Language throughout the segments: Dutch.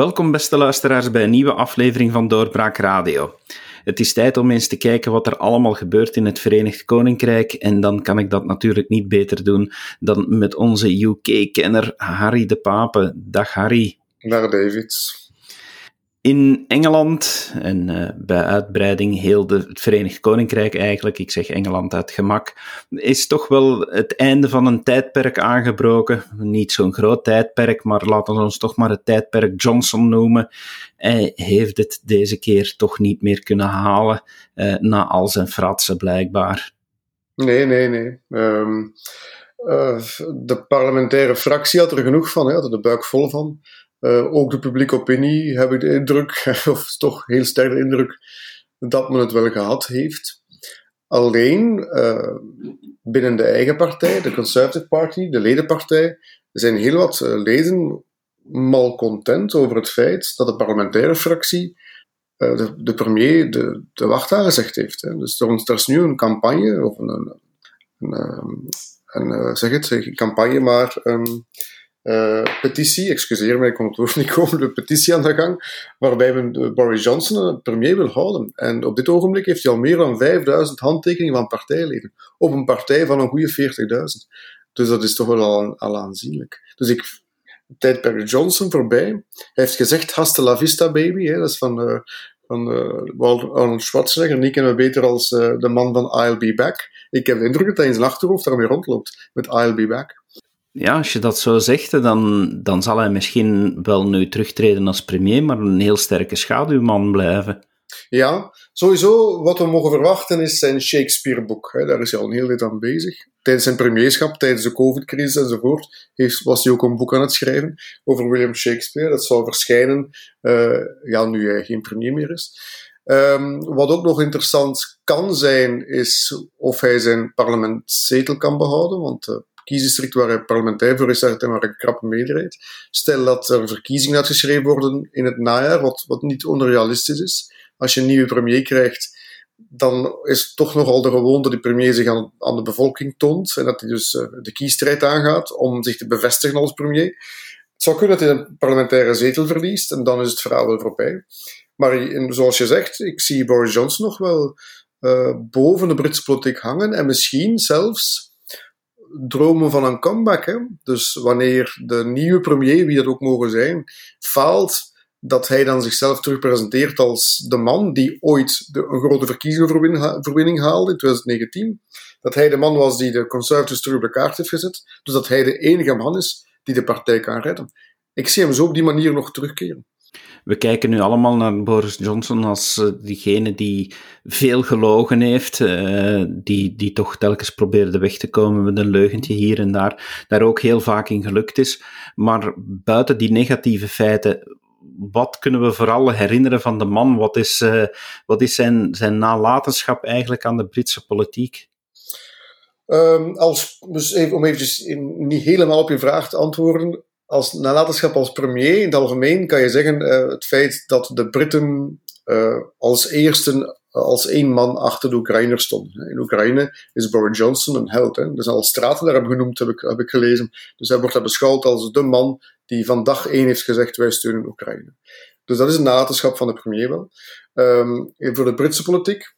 Welkom, beste luisteraars, bij een nieuwe aflevering van Doorbraak Radio. Het is tijd om eens te kijken wat er allemaal gebeurt in het Verenigd Koninkrijk. En dan kan ik dat natuurlijk niet beter doen dan met onze UK-kenner Harry de Pape. Dag Harry. Dag David. In Engeland, en uh, bij uitbreiding heel de, het Verenigd Koninkrijk eigenlijk, ik zeg Engeland uit gemak, is toch wel het einde van een tijdperk aangebroken. Niet zo'n groot tijdperk, maar laten we ons toch maar het tijdperk Johnson noemen. Hij heeft het deze keer toch niet meer kunnen halen, uh, na al zijn fratsen blijkbaar. Nee, nee, nee. Um, uh, de parlementaire fractie had er genoeg van, hè, had er de buik vol van. Uh, ook de publieke opinie heb ik de indruk, of toch heel sterk de indruk, dat men het wel gehad heeft. Alleen uh, binnen de eigen partij, de Conservative Party, de ledenpartij, zijn heel wat uh, leden malcontent over het feit dat de parlementaire fractie de, premier de, de wacht aangezegd heeft. Hè. Dus er, is nu een campagne, of een, een, een, een zeg het, een campagne, maar een, uh, petitie, excuseer mij, ik kon het woord niet komen, de petitie aan de gang, waarbij men Boris Johnson premier wil houden. En op dit ogenblik heeft hij al meer dan 5000 handtekeningen van partijleden. Op een partij van een goede 40.000. Dus dat is toch wel al, al aanzienlijk. Dus ik, tijdperk Johnson voorbij. Hij heeft gezegd, hasta la vista baby, hè, dat is van, uh, van Arnold Schwarzenegger. Die kennen we beter als de man van I'll Be Back. Ik heb de indruk dat hij in zijn achterhoofd daarmee rondloopt, met I'll Be Back. Ja, als je dat zo zegt, dan, dan zal hij misschien wel nu terugtreden als premier, maar een heel sterke schaduwman blijven. Ja, sowieso wat we mogen verwachten is zijn Shakespeare-boek. Daar is hij al een heel tijd aan bezig. Tijdens zijn premierschap, tijdens de COVID-crisis enzovoort, was hij ook een boek aan het schrijven over William Shakespeare. Dat zou verschijnen uh, ja, nu hij geen premier meer is. Um, wat ook nog interessant kan zijn, is of hij zijn parlementszetel kan behouden, want uh, kiesdistrict waar hij parlementair voor is, hij maar een krappe meerderheid. Stel dat er verkiezingen uitgeschreven worden in het najaar, wat, wat niet onrealistisch is. Als je een nieuwe premier krijgt, dan is het toch nogal de gewoonte die premier zich aan, de bevolking toont en dat hij dus uh, de kiesstrijd aangaat om zich te bevestigen als premier. Het zou kunnen dat hij een parlementaire zetel verliest en dan is het verhaal wel voorbij. Maar zoals je zegt, ik zie Boris Johnson nog wel uh, boven de Britse politiek hangen en misschien zelfs dromen van een comeback. Hè? Dus wanneer de nieuwe premier, wie dat ook mogen zijn, faalt, dat hij dan zichzelf terug presenteert als de man die ooit de, een grote verkiezingenverwinning haalde in 2019. Dat hij de man was die de Conservatives terug op de kaart heeft gezet. Dus dat hij de enige man is die de partij kan redden. Ik zie hem zo op die manier nog terugkeren we kijken nu allemaal naar Boris Johnson als uh, diegene die veel gelogen heeft, uh, die, die toch telkens probeerde weg te komen met een leugentje hier en daar, daar ook heel vaak in gelukt is. Maar buiten die negatieve feiten, wat kunnen we vooral herinneren van de man? Wat is, uh, wat is zijn, zijn nalatenschap eigenlijk aan de Britse politiek? Um, als, dus even, om eventjes niet helemaal op je vraag te antwoorden als nalatenschap als premier in het algemeen kan je zeggen uh, het feit dat de Britten uh, als eerste als één man achter de Oekraïners stonden. In Oekraïne is Boris Johnson een held. Hè. Er zijn al straten daar hebben genoemd, heb ik, heb ik gelezen. Dus hij wordt daar beschouwd als de man die van dag één heeft gezegd wij steunen Oekraïne. Dus dat is een nalatenschap van de premier wel. Um, voor de Britse politiek,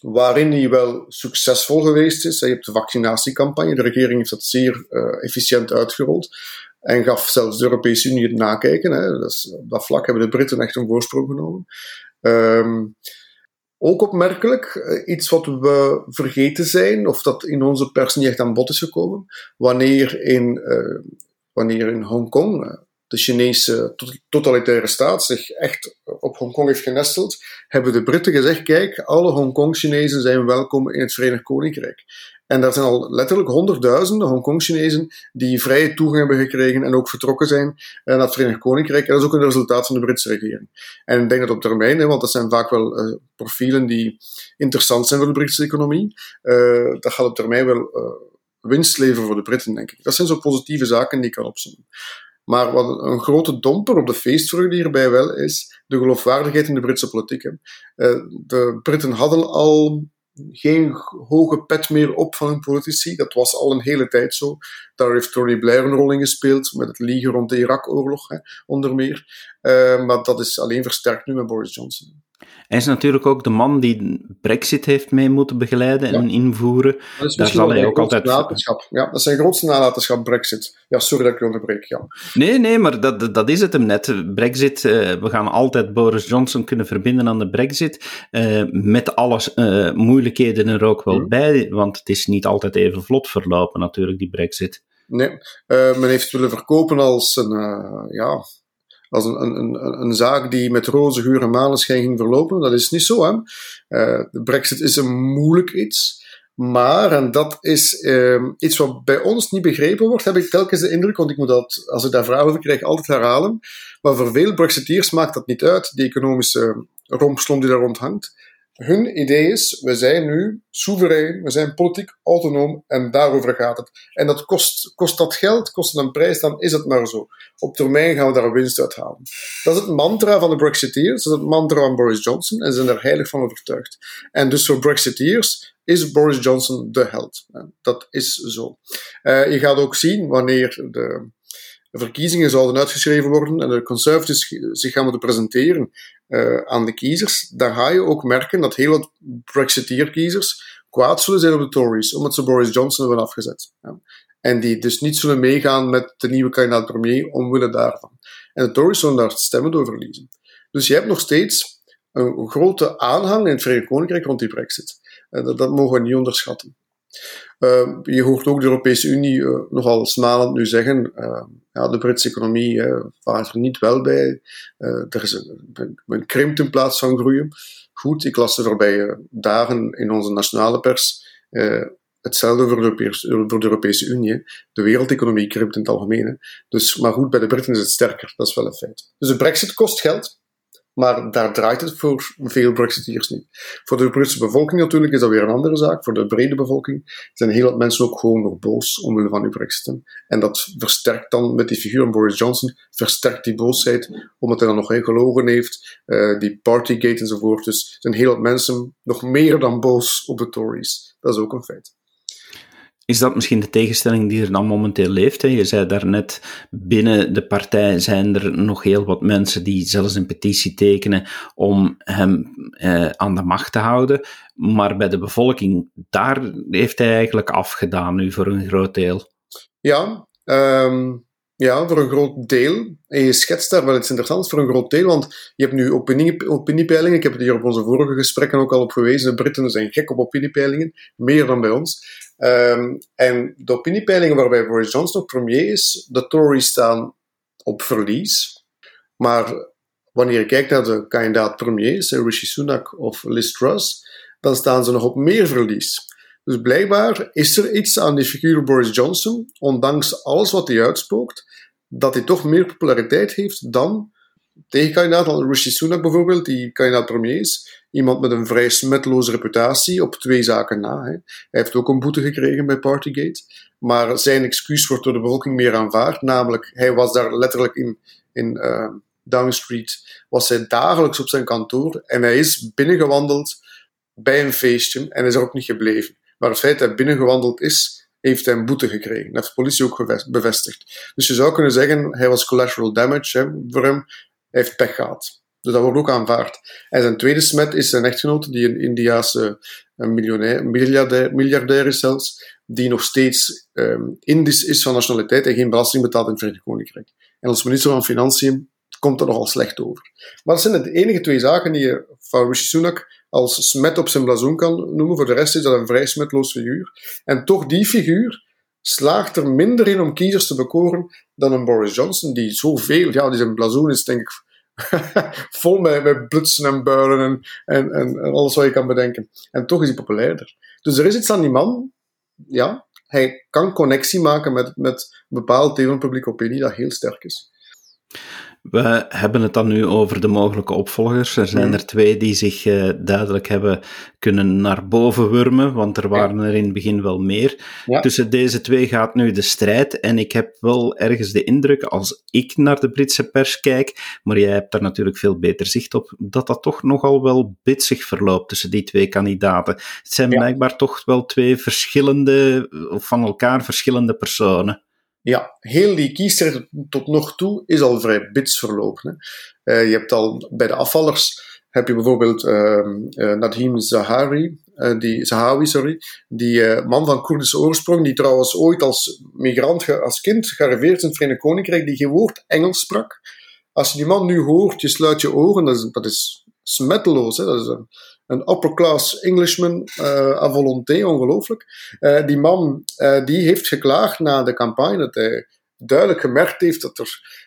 waarin hij wel succesvol geweest is. Je hebt de vaccinatiecampagne, de regering heeft dat zeer efficiënt uitgerold. En gaf zelfs de Europese Unie het nakijken. Hè. Op dat vlak hebben de Britten echt een voorsprong genomen. Um, ook opmerkelijk, eh, iets wat we vergeten zijn, of dat in onze pers niet echt aan bod is gekomen, wanneer in, uh, wanneer in Hongkong uh, de Chinese totalitaire staat zich echt op Hongkong heeft genesteld, hebben de Britten gezegd: kijk, alle Hongkong-Chinezen zijn welkom in het Verenigd Koninkrijk. En daar zijn al letterlijk honderdduizenden Hongkong-Chinezen die vrije toegang hebben gekregen en ook vertrokken zijn naar het Verenigd Koninkrijk. En dat is ook een resultaat van de Britse regering. En ik denk dat op termijn, want dat zijn vaak wel uh, profielen die interessant zijn voor de Britse economie, uh, dat gaat op termijn wel winst leveren voor de Britten, denk ik. Dat zijn zo positieve zaken die ik kan opzommen. Maar wat een grote domper op de feestvreugde hierbij wel is de geloofwaardigheid in de Britse politiek. Hè. de Britten hadden al geen hoge pet meer op van hun politici. Dat was al een hele tijd zo. Daar heeft Tony Blair een rol in gespeeld, met het liegen rond de Irak-oorlog, onder meer. Uh, maar dat is alleen versterkt nu met Boris Johnson. Hij is natuurlijk ook de man die Brexit heeft mee moeten begeleiden en invoeren. Dat is Daar zal hij ook altijd. Ja, dat is zijn grootste nalatenschap, Brexit. Ja, sorry dat ik je onderbreek, Jan. Nee, nee, maar dat, dat is het hem net. Brexit, uh, we gaan altijd Boris Johnson kunnen verbinden aan de Brexit. Uh, met alle uh, moeilijkheden er ook wel mm. bij, want het is niet altijd even vlot verlopen, natuurlijk, die Brexit. Nee, men heeft willen verkopen als een, ja, als een, een, een, zaak die met roze geur en maneschijn ging verlopen. Dat is niet zo. Hè? Uh, de Brexit is een moeilijk iets. Maar, en dat is uh, iets wat bij ons niet begrepen wordt, heb ik telkens de indruk, want ik moet dat, als ik daar vragen over krijg, altijd herhalen. Maar voor veel Brexiteers maakt dat niet uit, die economische rompslomp die daar rond hangt. Hun idee is, we zijn nu soeverein, we zijn politiek autonoom en daarover gaat het. En dat kost, kost dat geld, kost het een prijs, dan is het maar zo. Op termijn gaan we daar winst uit halen. Dat is het mantra van de Brexiteers, dat is het mantra van Boris Johnson en ze zijn er heilig van overtuigd. En dus voor Brexiteers is Boris Johnson de held. Dat is zo. Uh, je gaat ook zien wanneer de verkiezingen zouden uitgeschreven worden en de conservatives zich gaan moeten presenteren uh, aan de kiezers, dan ga je ook merken dat heel wat Brexiteer-kiezers kwaad zullen zijn op de Tories, omdat ze Boris Johnson hebben afgezet. En die dus niet zullen meegaan met de nieuwe kandidaat-premier omwille daarvan. En de Tories zullen daar stemmen door verliezen. Dus je hebt nog steeds een grote aanhang in het Verenigd Koninkrijk rond die Brexit. En dat, dat mogen we niet onderschatten. Uh, je hoort ook de Europese Unie uh, nogal smalend nu zeggen, uh, ja, de Britse economie vaart er niet wel bij. er is een, een krimpt in plaats van groeien. Goed, ik las de voorbije dagen in onze nationale pers hetzelfde voor de, de Europese Unie. De wereldeconomie krimpt in het algemeen. Dus, maar goed, bij de Britten is het sterker, dat is wel een feit. Dus de brexit kost geld. Maar daar draait het voor veel Brexiteers niet. Voor de Britse bevolking natuurlijk is dat weer een andere zaak. Voor de brede bevolking zijn heel wat mensen ook gewoon nog boos omwille van die Brexit. En dat versterkt dan met die figuur van Boris Johnson, versterkt die boosheid, omdat hij dan nog gelogen heeft, uh, die Partygate enzovoort. Dus zijn heel wat mensen nog meer dan boos op de Tories. Dat is ook een feit. Is dat misschien de tegenstelling die er dan momenteel leeft? Hè? Je zei daarnet, binnen de partij zijn er nog heel wat mensen die zelfs een petitie tekenen om hem eh, aan de macht te houden. Maar bij de bevolking, daar heeft hij eigenlijk afgedaan nu voor een groot deel. Ja, um, ja, voor een groot deel. En je schetst daar wel iets interessants voor een groot deel, want je hebt nu opinie, opiniepeilingen. Ik heb het hier op onze vorige gesprekken ook al op gewezen. De Britten zijn gek op opiniepeilingen, meer dan bij ons. Um, en de opiniepeilingen waarbij Boris Johnson ook premier is, de Tories staan op verlies. Maar wanneer je kijkt naar de kandidaat premiers, Rishi Sunak of Liz Truss, dan staan ze nog op meer verlies. Dus blijkbaar is er iets aan die figuur Boris Johnson, ondanks alles wat hij uitspookt, dat hij toch meer populariteit heeft dan tegenkandidaat al Rishi Sunak bijvoorbeeld, die kandidaat premier is. Iemand met een vrij smetloze reputatie op twee zaken na. Hè. Hij heeft ook een boete gekregen bij Partygate. Maar zijn excuus wordt door de bevolking meer aanvaard. Namelijk, hij was daar letterlijk in, in uh, Downing Street, was hij dagelijks op zijn kantoor en hij is binnengewandeld bij een feestje en is er ook niet gebleven. Maar het feit dat hij binnengewandeld is, heeft hij een boete gekregen. Dat heeft de politie ook bevestigd. Dus je zou kunnen zeggen, hij was collateral damage hè, voor hem. Heeft pech gehad. Dus dat wordt ook aanvaard. En zijn tweede smet is zijn echtgenote, die een Indiaanse miljonair, miljardair, is zelfs, die nog steeds um, Indisch is van nationaliteit en geen belasting betaalt in het Verenigd Koninkrijk. En als minister van Financiën komt er nogal slecht over. Maar dat zijn de enige twee zaken die je van Rishi Sunak als smet op zijn blazoen kan noemen. Voor de rest is dat een vrij smetloos figuur. En toch die figuur slaagt er minder in om kiezers te bekoren dan een Boris Johnson, die zoveel, ja, die zijn blazoen is denk ik vol met, met blutsen en builen en, en, alles wat je kan bedenken. En toch is hij populairder. Dus er is iets aan die man, ja, hij kan connectie maken met, met een bepaald deel van publieke opinie dat heel sterk is. We hebben het dan nu over de mogelijke opvolgers. Er zijn Mhm. er twee die zich uh, duidelijk hebben kunnen naar boven wurmen, want er waren er in het begin wel meer. Ja. Tussen deze twee gaat nu de strijd. En ik heb wel ergens de indruk, als ik naar de Britse pers kijk, maar jij hebt daar natuurlijk veel beter zicht op, dat dat toch nogal wel bitsig verloopt tussen die twee kandidaten. Het zijn ja. blijkbaar toch wel twee verschillende, van elkaar verschillende personen. Ja, heel die kiesstrijd tot nog toe is al vrij bits verlopen. Hè. Uh, je hebt al bij de afvallers heb je bijvoorbeeld uh, uh, Nadim Zahari, die, Zahawi, sorry, die man van Koerdische oorsprong, die trouwens ooit als migrant, als kind gearriveerd in het Verenigd Koninkrijk, die geen woord Engels sprak. Als je die man nu hoort, je sluit je ogen, dat is, dat is smetteloos. Hè? Dat is een, een upper class Englishman uh, à volonté, ongelooflijk. Uh, die man uh, die heeft geklaagd na de campagne dat hij duidelijk gemerkt heeft dat er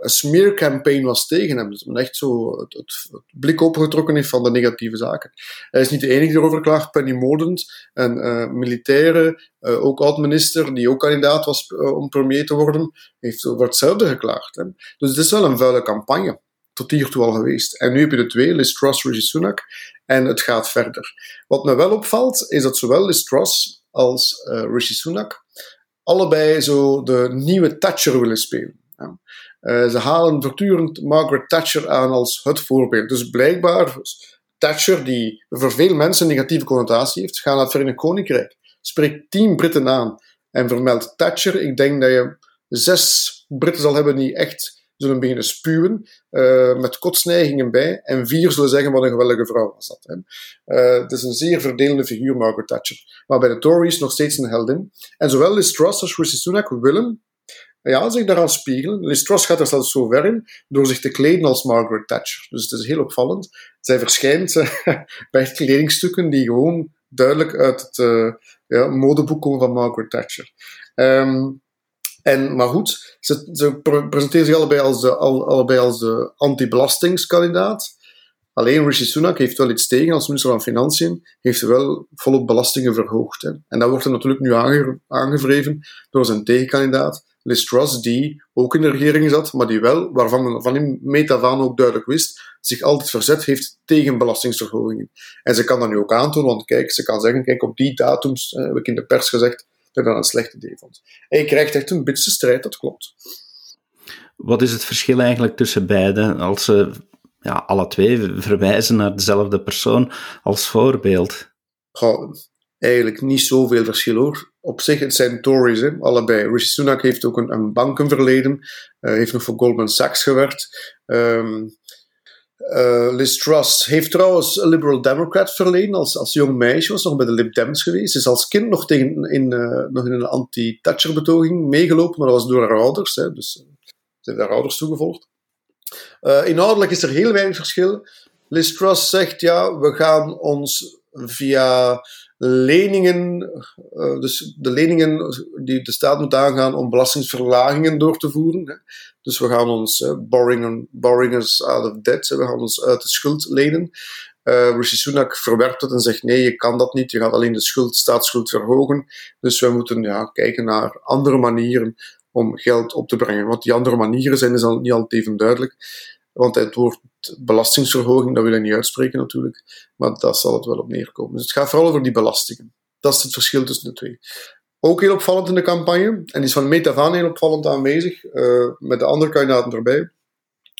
een smeercampaign was tegen hem. Dus men echt zo het, blik opengetrokken heeft van de negatieve zaken. Hij is niet de enige die erover klaagt. Penny Mordaunt, een militaire, ook oud-minister, die ook kandidaat was om premier te worden, heeft over hetzelfde geklaagd. Dus het is wel een vuile campagne tot hiertoe al geweest. En nu heb je de twee, Liz Truss, Rishi Sunak, en het gaat verder. Wat me wel opvalt, is dat zowel Liz Truss als uh, Rishi Sunak allebei zo de nieuwe Thatcher willen spelen. Uh, ze halen voortdurend Margaret Thatcher aan als het voorbeeld. Dus blijkbaar, Thatcher, die voor veel mensen een negatieve connotatie heeft, gaat naar het Verenigd Koninkrijk, spreekt tien Britten aan en vermeldt Thatcher. Ik denk dat je zes Britten zal hebben die echt zullen beginnen spuwen, uh, met kotsneigingen bij, en vier zullen zeggen wat een geweldige vrouw was dat. Uh, het is een zeer verdelende figuur, Margaret Thatcher. Maar bij de Tories nog steeds een heldin. En zowel Liz Truss als Rishi Sunak willen ja, zich daaraan spiegelen. Liz Truss gaat er zelfs zo ver in, door zich te kleden als Margaret Thatcher. Dus het is heel opvallend. Zij verschijnt bij kledingstukken die gewoon duidelijk uit het ja, modeboek komen van Margaret Thatcher. Um, en, maar goed, ze, ze presenteren zich allebei als de, all, allebei als de anti-belastingskandidaat. Alleen Rishi Sunak heeft wel iets tegen als minister van Financiën, heeft wel volop belastingen verhoogd. Hè. En dat wordt er natuurlijk nu aange, aangevreven door zijn tegenkandidaat, Liz Truss, die ook in de regering zat, maar die wel, waarvan van in meet af aan ook duidelijk wist, zich altijd verzet heeft tegen belastingsverhogingen. En ze kan dat nu ook aantonen, want kijk, ze kan zeggen, kijk, op die datums, eh, heb ik in de pers gezegd, dat dat een slecht idee vond. En je krijgt echt een bitse strijd, dat klopt. Wat is het verschil eigenlijk tussen beiden als ze ja, alle twee verwijzen naar dezelfde persoon als voorbeeld? Goh, eigenlijk niet zoveel verschil hoor. Op zich, het zijn Tories, hè, allebei. Rishi Sunak heeft ook een, een bankenverleden, uh, heeft nog voor Goldman Sachs gewerkt. Um, uh, Liz Truss heeft trouwens een Liberal Democrat verleden. Als, als jong meisje was nog bij de Lib Dems geweest. Ze is als kind nog, tegen, in, uh, nog in een anti-Thatcher-betoging meegelopen, maar dat was door haar ouders. Hè, dus ze heeft haar ouders toegevolgd. Uh, inhoudelijk is er heel weinig verschil. Liz Truss zegt, ja, we gaan ons via leningen, uh, dus de leningen die de staat moet aangaan om belastingsverlagingen door te voeren. Hè. Dus we gaan ons, borrowing, borrowing out of debt, we gaan ons uit de schuld lenen. Uh, Rishi Sunak verwerpt het en zegt nee, je kan dat niet, je gaat alleen de schuld, staatsschuld verhogen. Dus we moeten ja, kijken naar andere manieren om geld op te brengen. Wat die andere manieren zijn, is al niet altijd even duidelijk. Want het woord belastingsverhoging, dat wil ik niet uitspreken natuurlijk, maar dat zal het wel op neerkomen. Dus het gaat vooral over die belastingen. Dat is het verschil tussen de twee. Ook heel opvallend in de campagne, en is van meet af aan heel opvallend aanwezig, uh, met de andere kandidaten erbij,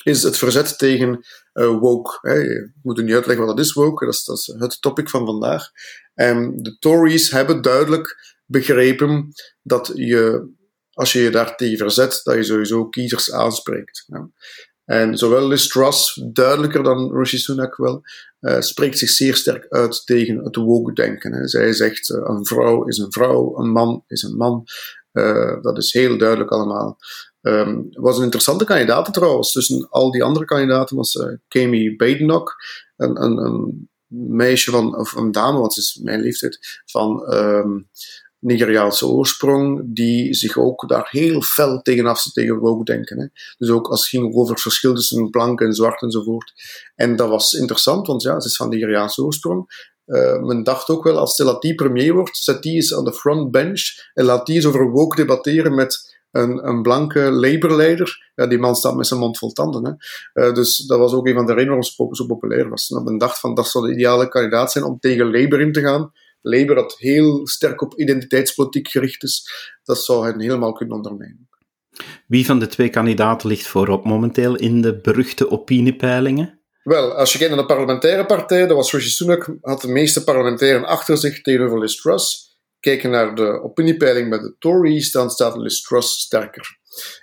is het verzet tegen uh, woke. Je moet niet uitleggen wat dat is, woke, dat is, dat is het topic van vandaag. En de Tories hebben duidelijk begrepen dat je, als je je daartegen verzet, dat je sowieso kiezers aanspreekt. Ja. En zowel Liz Truss, duidelijker dan Rishi Sunak wel, uh, spreekt zich zeer sterk uit tegen het woke-denken. Zij zegt, uh, een vrouw is een vrouw, een man is een man. Uh, dat is heel duidelijk allemaal. Um, was een interessante kandidaat trouwens. Tussen al die andere kandidaten was Kami Badenoch, een, een, een, meisje van, of een dame, want ze is mijn leeftijd, van um, Nigeriaanse oorsprong, die zich ook daar heel fel tegen afzet tegen woke denken. Hè. Dus ook als het ging over het verschil tussen blank en zwart enzovoort. En dat was interessant, want ja, ze is van Nigeriaanse oorsprong. Uh, men dacht ook wel, als die premier wordt, zet die eens aan de front bench en laat die eens over woke debatteren met een, een blanke Labour-leider. Ja, die man staat met zijn mond vol tanden. Hè. Uh, dus dat was ook een van de redenen waarom Spoken zo populair was. En men dacht van dat zou de ideale kandidaat zijn om tegen Labour in te gaan. Labour dat heel sterk op identiteitspolitiek gericht is, dat zou hen helemaal kunnen ondermijnen. Wie van de twee kandidaten ligt voorop momenteel in de beruchte opiniepeilingen? Wel, als je kijkt naar de parlementaire partij, dat was Rishi Sunak, had de meeste parlementairen achter zich tegenover Liz Truss. Kijken naar de opiniepeiling bij de Tories, dan staat Liz Truss sterker.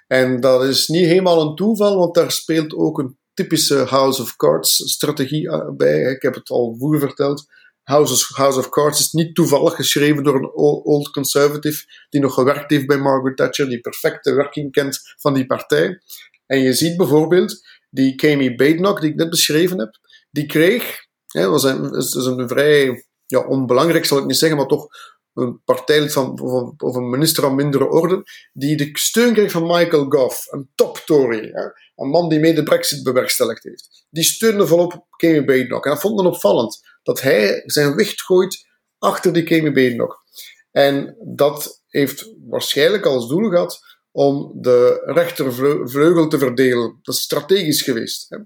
En dat is niet helemaal een toeval, want daar speelt ook een typische House of Cards strategie eh, bij. Ik heb het al vroeger verteld. House of, Cards is niet toevallig geschreven door een old conservative die nog gewerkt heeft bij Margaret Thatcher, die perfecte werking kent van die partij. En je ziet bijvoorbeeld die Kami Badenoch, die ik net beschreven heb, die kreeg, hè, was een, is een vrij ja, onbelangrijk, zal ik niet zeggen, maar toch een partijlid van, of, een minister van mindere orde, die de steun kreeg van Michael Gove, een top Tory, hè, een man die mee de brexit bewerkstelligd heeft. Die steunde volop Kami Badenoch. En dat vond men opvallend, dat hij zijn wicht gooit achter die Kami Badenoch. En dat heeft waarschijnlijk als doel gehad om de rechtervleugel te verdelen. Dat is strategisch geweest. Hè.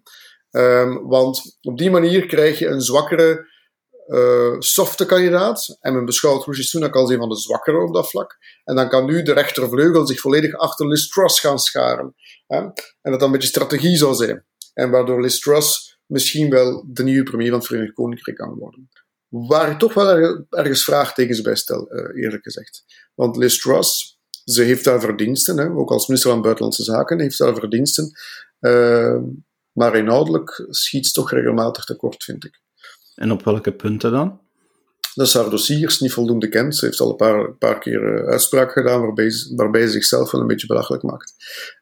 Um, want op die manier krijg je een zwakkere, uh, softe kandidaat. En men beschouwt Rishi Sunak als een van de zwakkere op dat vlak. En dan kan nu de rechtervleugel zich volledig achter Liz Truss gaan scharen. Hè. En dat dan een beetje strategie zou zijn. En waardoor Liz Truss misschien wel de nieuwe premier van het Verenigd Koninkrijk kan worden. Waar ik toch wel ergens vraagtekens bij stel, uh, eerlijk gezegd. Want Liz Truss, ze heeft daar verdiensten, hè, ook als minister van Buitenlandse Zaken heeft ze daar verdiensten. Uh, maar inhoudelijk schiet ze toch regelmatig tekort, vind ik. En op welke punten dan? Dat haar dossiers niet voldoende kent. Ze heeft al een paar, paar keer uh, uitspraak gedaan waarbij, ze zichzelf wel een beetje belachelijk maakt.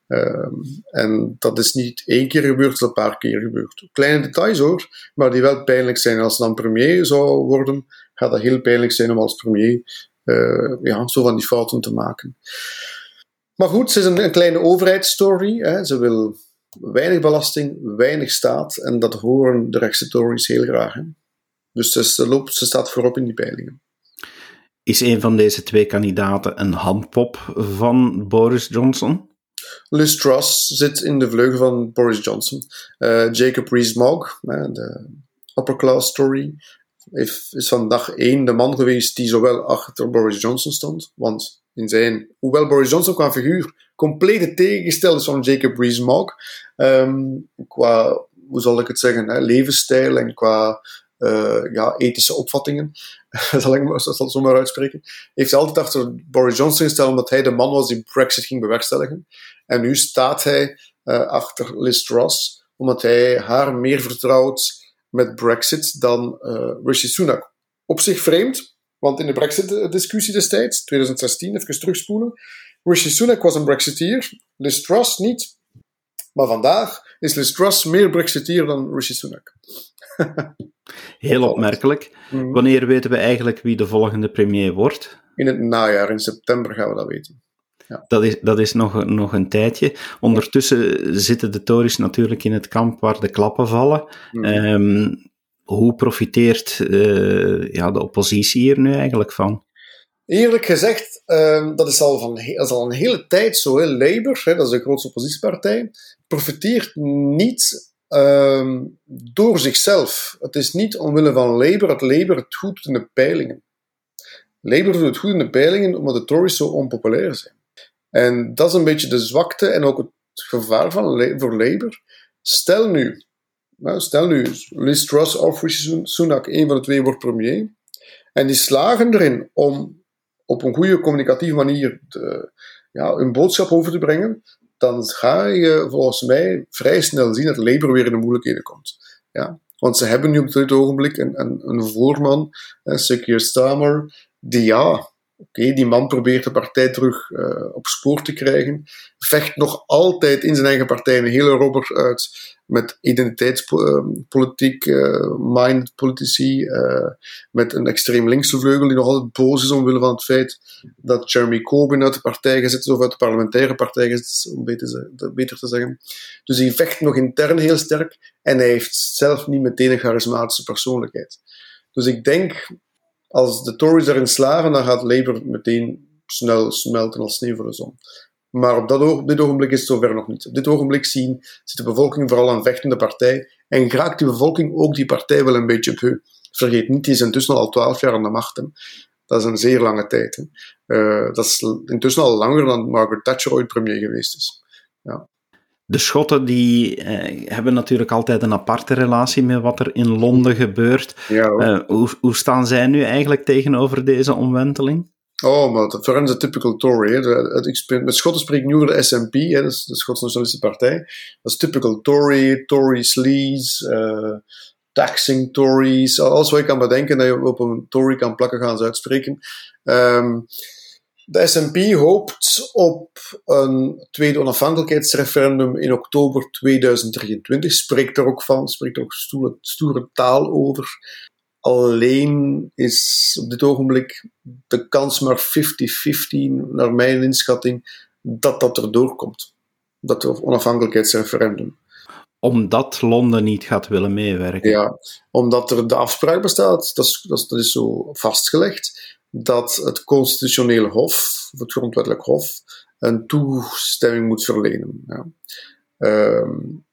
Uh, en dat is niet één keer gebeurd, dat is een paar keer gebeurd. Kleine details hoor, maar die wel pijnlijk zijn. Als ze dan premier zou worden, gaat dat heel pijnlijk zijn om als premier uh, ja, zo van die fouten te maken. Maar goed, ze is een, kleine overheidsstory. Hè. Ze wil weinig belasting, weinig staat. En dat horen de rechtse Tories heel graag. Dus ze, loopt, ze staat voorop in die peilingen. Is een van deze twee kandidaten een handpop van Boris Johnson? Liz Truss zit in de vleugel van Boris Johnson. Uh, Jacob Rees-Mogg, de upper class Tory, heeft, is van dag één de man geweest die zowel achter Boris Johnson stond, want in zijn, hoewel Boris Johnson qua figuur complete tegengesteld is van Jacob Rees-Mogg, um, qua, hoe zal ik het zeggen, hè, levensstijl en qua ja, ethische opvattingen, zal ik zal zo maar uitspreken, heeft altijd achter Boris Johnson gestaan omdat hij de man was die Brexit ging bewerkstelligen. En nu staat hij uh, achter Liz Truss, omdat hij haar meer vertrouwt met Brexit dan uh, Rishi Sunak. Op zich vreemd, want in de Brexit-discussie destijds, 2016, even terugspoelen, Rishi Sunak was een Brexiteer, Liz Truss niet. Maar vandaag is Liz Truss meer Brexiteer dan Rishi Sunak. Heel opmerkelijk. Mhm. Wanneer weten we eigenlijk wie de volgende premier wordt? In het najaar, in september gaan we dat weten. Ja. Dat, is, dat is nog, nog een tijdje. Ondertussen zitten de Tories natuurlijk in het kamp waar de klappen vallen. Mm. Um, hoe profiteert uh, ja, de oppositie hier nu eigenlijk van? Eerlijk gezegd, um, dat, is al van, dat is al een hele tijd zo. Hè. Labour, hè, dat is de grootste oppositiepartij, profiteert niet um, door zichzelf. Het is niet omwille van Labour dat Labour het goed doet in de peilingen. Labour doet het goed in de peilingen omdat de Tories zo onpopulair zijn. En dat is een beetje de zwakte en ook het gevaar van, voor Labour. Stel nu, nou, stel nu, Liz Truss of Rishi Sunak, een van de twee wordt premier, en die slagen erin om op een goede communicatieve manier de, ja, een boodschap over te brengen, dan ga je volgens mij vrij snel zien dat Labour weer in de moeilijkheden komt. Ja? Want ze hebben nu op dit ogenblik een, een, een voorman, Sir Starmer, die ja, Oké, die man probeert de partij terug uh, op spoor te krijgen. Vecht nog altijd in zijn eigen partij een hele robber uit met identiteitspolitiek, uh, minded politici, uh, met een extreem linkse vleugel die nog altijd boos is omwille van het feit dat Jeremy Corbyn uit de partij gezet is, of uit de parlementaire partij gezet is, om beter te zeggen. Dus hij vecht nog intern heel sterk en hij heeft zelf niet meteen een charismatische persoonlijkheid. Dus ik denk als de Tories erin slagen, dan gaat Labour meteen snel smelten als sneeuw voor de zon. Maar op, dit ogenblik is het zover nog niet. Op dit ogenblik zien, zit de bevolking vooral een vechtende partij. En raakt die bevolking ook die partij wel een beetje heu. Vergeet niet, die is intussen al twaalf jaar aan de macht. Dat is een zeer lange tijd. Hè. Uh, dat is intussen al langer dan Margaret Thatcher ooit premier geweest is. Ja. De Schotten die eh, hebben natuurlijk altijd een aparte relatie met wat er in Londen gebeurt. Ja, uh, hoe, hoe staan zij nu eigenlijk tegenover deze omwenteling? Oh, maar voor hen is het typical Tory. Hè. Met Schotten spreek ik nu over de SNP, hè, dat is de Schotse Nationalistische Partij. Dat is typical Tory, Tory sleaze, uh, taxing Tories. Alles wat je kan bedenken dat je op een Tory kan plakken, gaan ze uitspreken. Um, de SNP hoopt op een tweede onafhankelijkheidsreferendum in oktober 2023. Spreekt er ook van, spreekt er ook stoere, stoere taal over. Alleen is op dit ogenblik de kans maar 50-50, naar mijn inschatting, dat dat erdoor komt. Dat er onafhankelijkheidsreferendum omdat Londen niet gaat willen meewerken. Ja, omdat er de afspraak bestaat, dat is, dat is, dat is zo vastgelegd, dat het constitutionele hof, of het grondwettelijk hof, een toestemming moet verlenen. Um,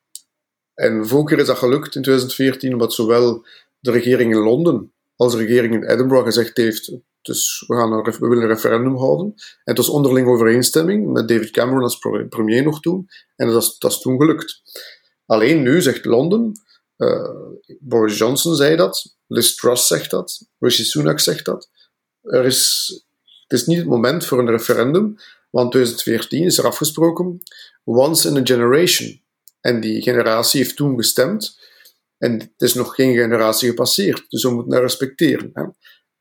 en vorige keer is dat gelukt in 2014, omdat zowel de regering in Londen als de regering in Edinburgh gezegd heeft: dus we, gaan een, we willen een referendum houden. En het was onderling overeenstemming met David Cameron als premier nog toen. En dat is, dat is toen gelukt. Alleen nu zegt Londen, uh, Boris Johnson zei dat, Liz Truss zegt dat, Rishi Sunak zegt dat. Er is, het is niet het moment voor een referendum, want 2014 is er afgesproken, once in a generation. En die generatie heeft toen gestemd. En het is nog geen generatie gepasseerd, dus we moeten dat respecteren. Hè.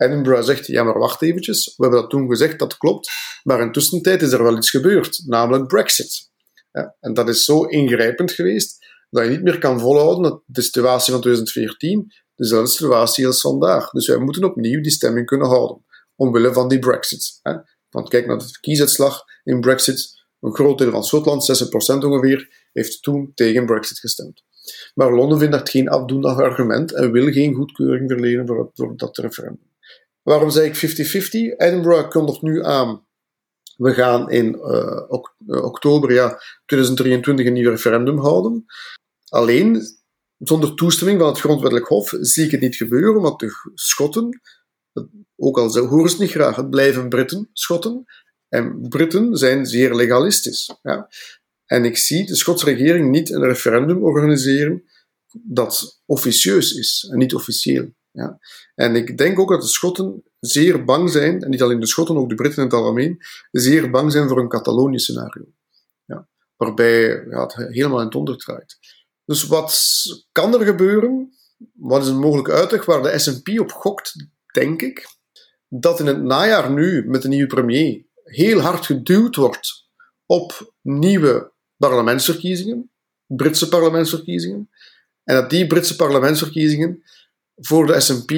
Edinburgh zegt, ja maar wacht eventjes, we hebben dat toen gezegd, dat klopt, maar intussen tijd is er wel iets gebeurd, namelijk Brexit. Ja, en dat is zo ingrijpend geweest dat je niet meer kan volhouden dat de situatie van 2014 dezelfde situatie als vandaag. Dus wij moeten opnieuw die stemming kunnen houden, omwille van die Brexit. Want kijk naar de kiesuitslag in Brexit. Een groot deel van Schotland, 6% ongeveer, heeft toen tegen Brexit gestemd. Maar Londen vindt dat geen afdoend argument en wil geen goedkeuring verlenen voor, voor dat referendum. Waarom zei ik 50-50? Edinburgh kondigt nu aan. We gaan in uh, oktober ja, 2023 een nieuw referendum houden. Alleen, zonder toestemming van het grondwettelijk hof zie ik het niet gebeuren, want de Schotten, ook al horen ze het niet graag, het blijven Britten, Schotten. En Britten zijn zeer legalistisch. Ja. En ik zie de Schotse regering niet een referendum organiseren dat officieus is en niet officieel. Ja. En ik denk ook dat de Schotten zeer bang zijn, en niet alleen de Schotten, ook de Britten in het algemeen, zeer bang zijn voor een Catalonië-scenario. Ja. Waarbij ja, het helemaal in het onder draait. Dus wat kan er gebeuren? Wat is een mogelijke uitweg waar de S&P op gokt, denk ik? Dat in het najaar nu, met de nieuwe premier, heel hard geduwd wordt op nieuwe parlementsverkiezingen, Britse parlementsverkiezingen, en dat die Britse parlementsverkiezingen voor de S&P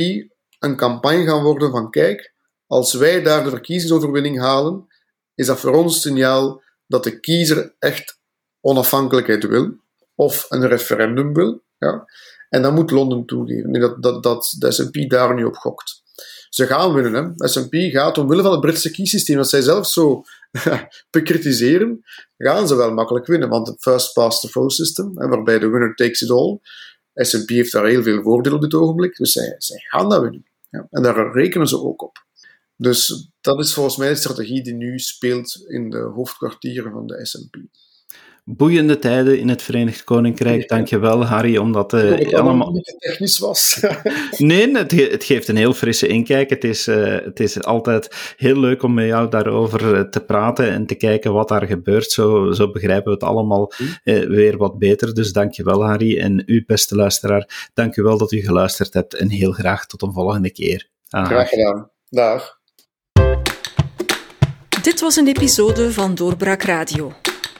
een campagne gaan worden van kijk, als wij daar de verkiezingsoverwinning halen, is dat voor ons signaal dat de kiezer echt onafhankelijkheid wil of een referendum wil. Ja? En dan moet Londen toegeven dat, dat, dat de S&P daar nu op gokt. Ze gaan winnen. Hè. S&P gaat omwille van het Britse kiesysteem, dat zij zelf zo bekritiseren, gaan ze wel makkelijk winnen. Want het first past the post system, waarbij de winner takes it all, S&P heeft daar heel veel voordeel op dit ogenblik, dus zij, zij gaan dat winnen. Ja. En daar rekenen ze ook op. Dus dat is volgens mij de strategie die nu speelt in de hoofdkwartieren van de S&P boeiende tijden in het Verenigd Koninkrijk. Dankjewel, Harry, omdat uh, het allemaal niet technisch was. nee, het, het, geeft een heel frisse inkijk. Het is, uh, het is altijd heel leuk om met jou daarover eh, te praten en te kijken wat daar gebeurt. Zo, zo begrijpen we het allemaal uh, weer wat beter. Dus dankjewel, Harry. En u, beste luisteraar, dankjewel dat u geluisterd hebt. En heel graag tot een volgende keer. Dag. Graag gedaan. Dag. Dit was een episode van Doorbraak Radio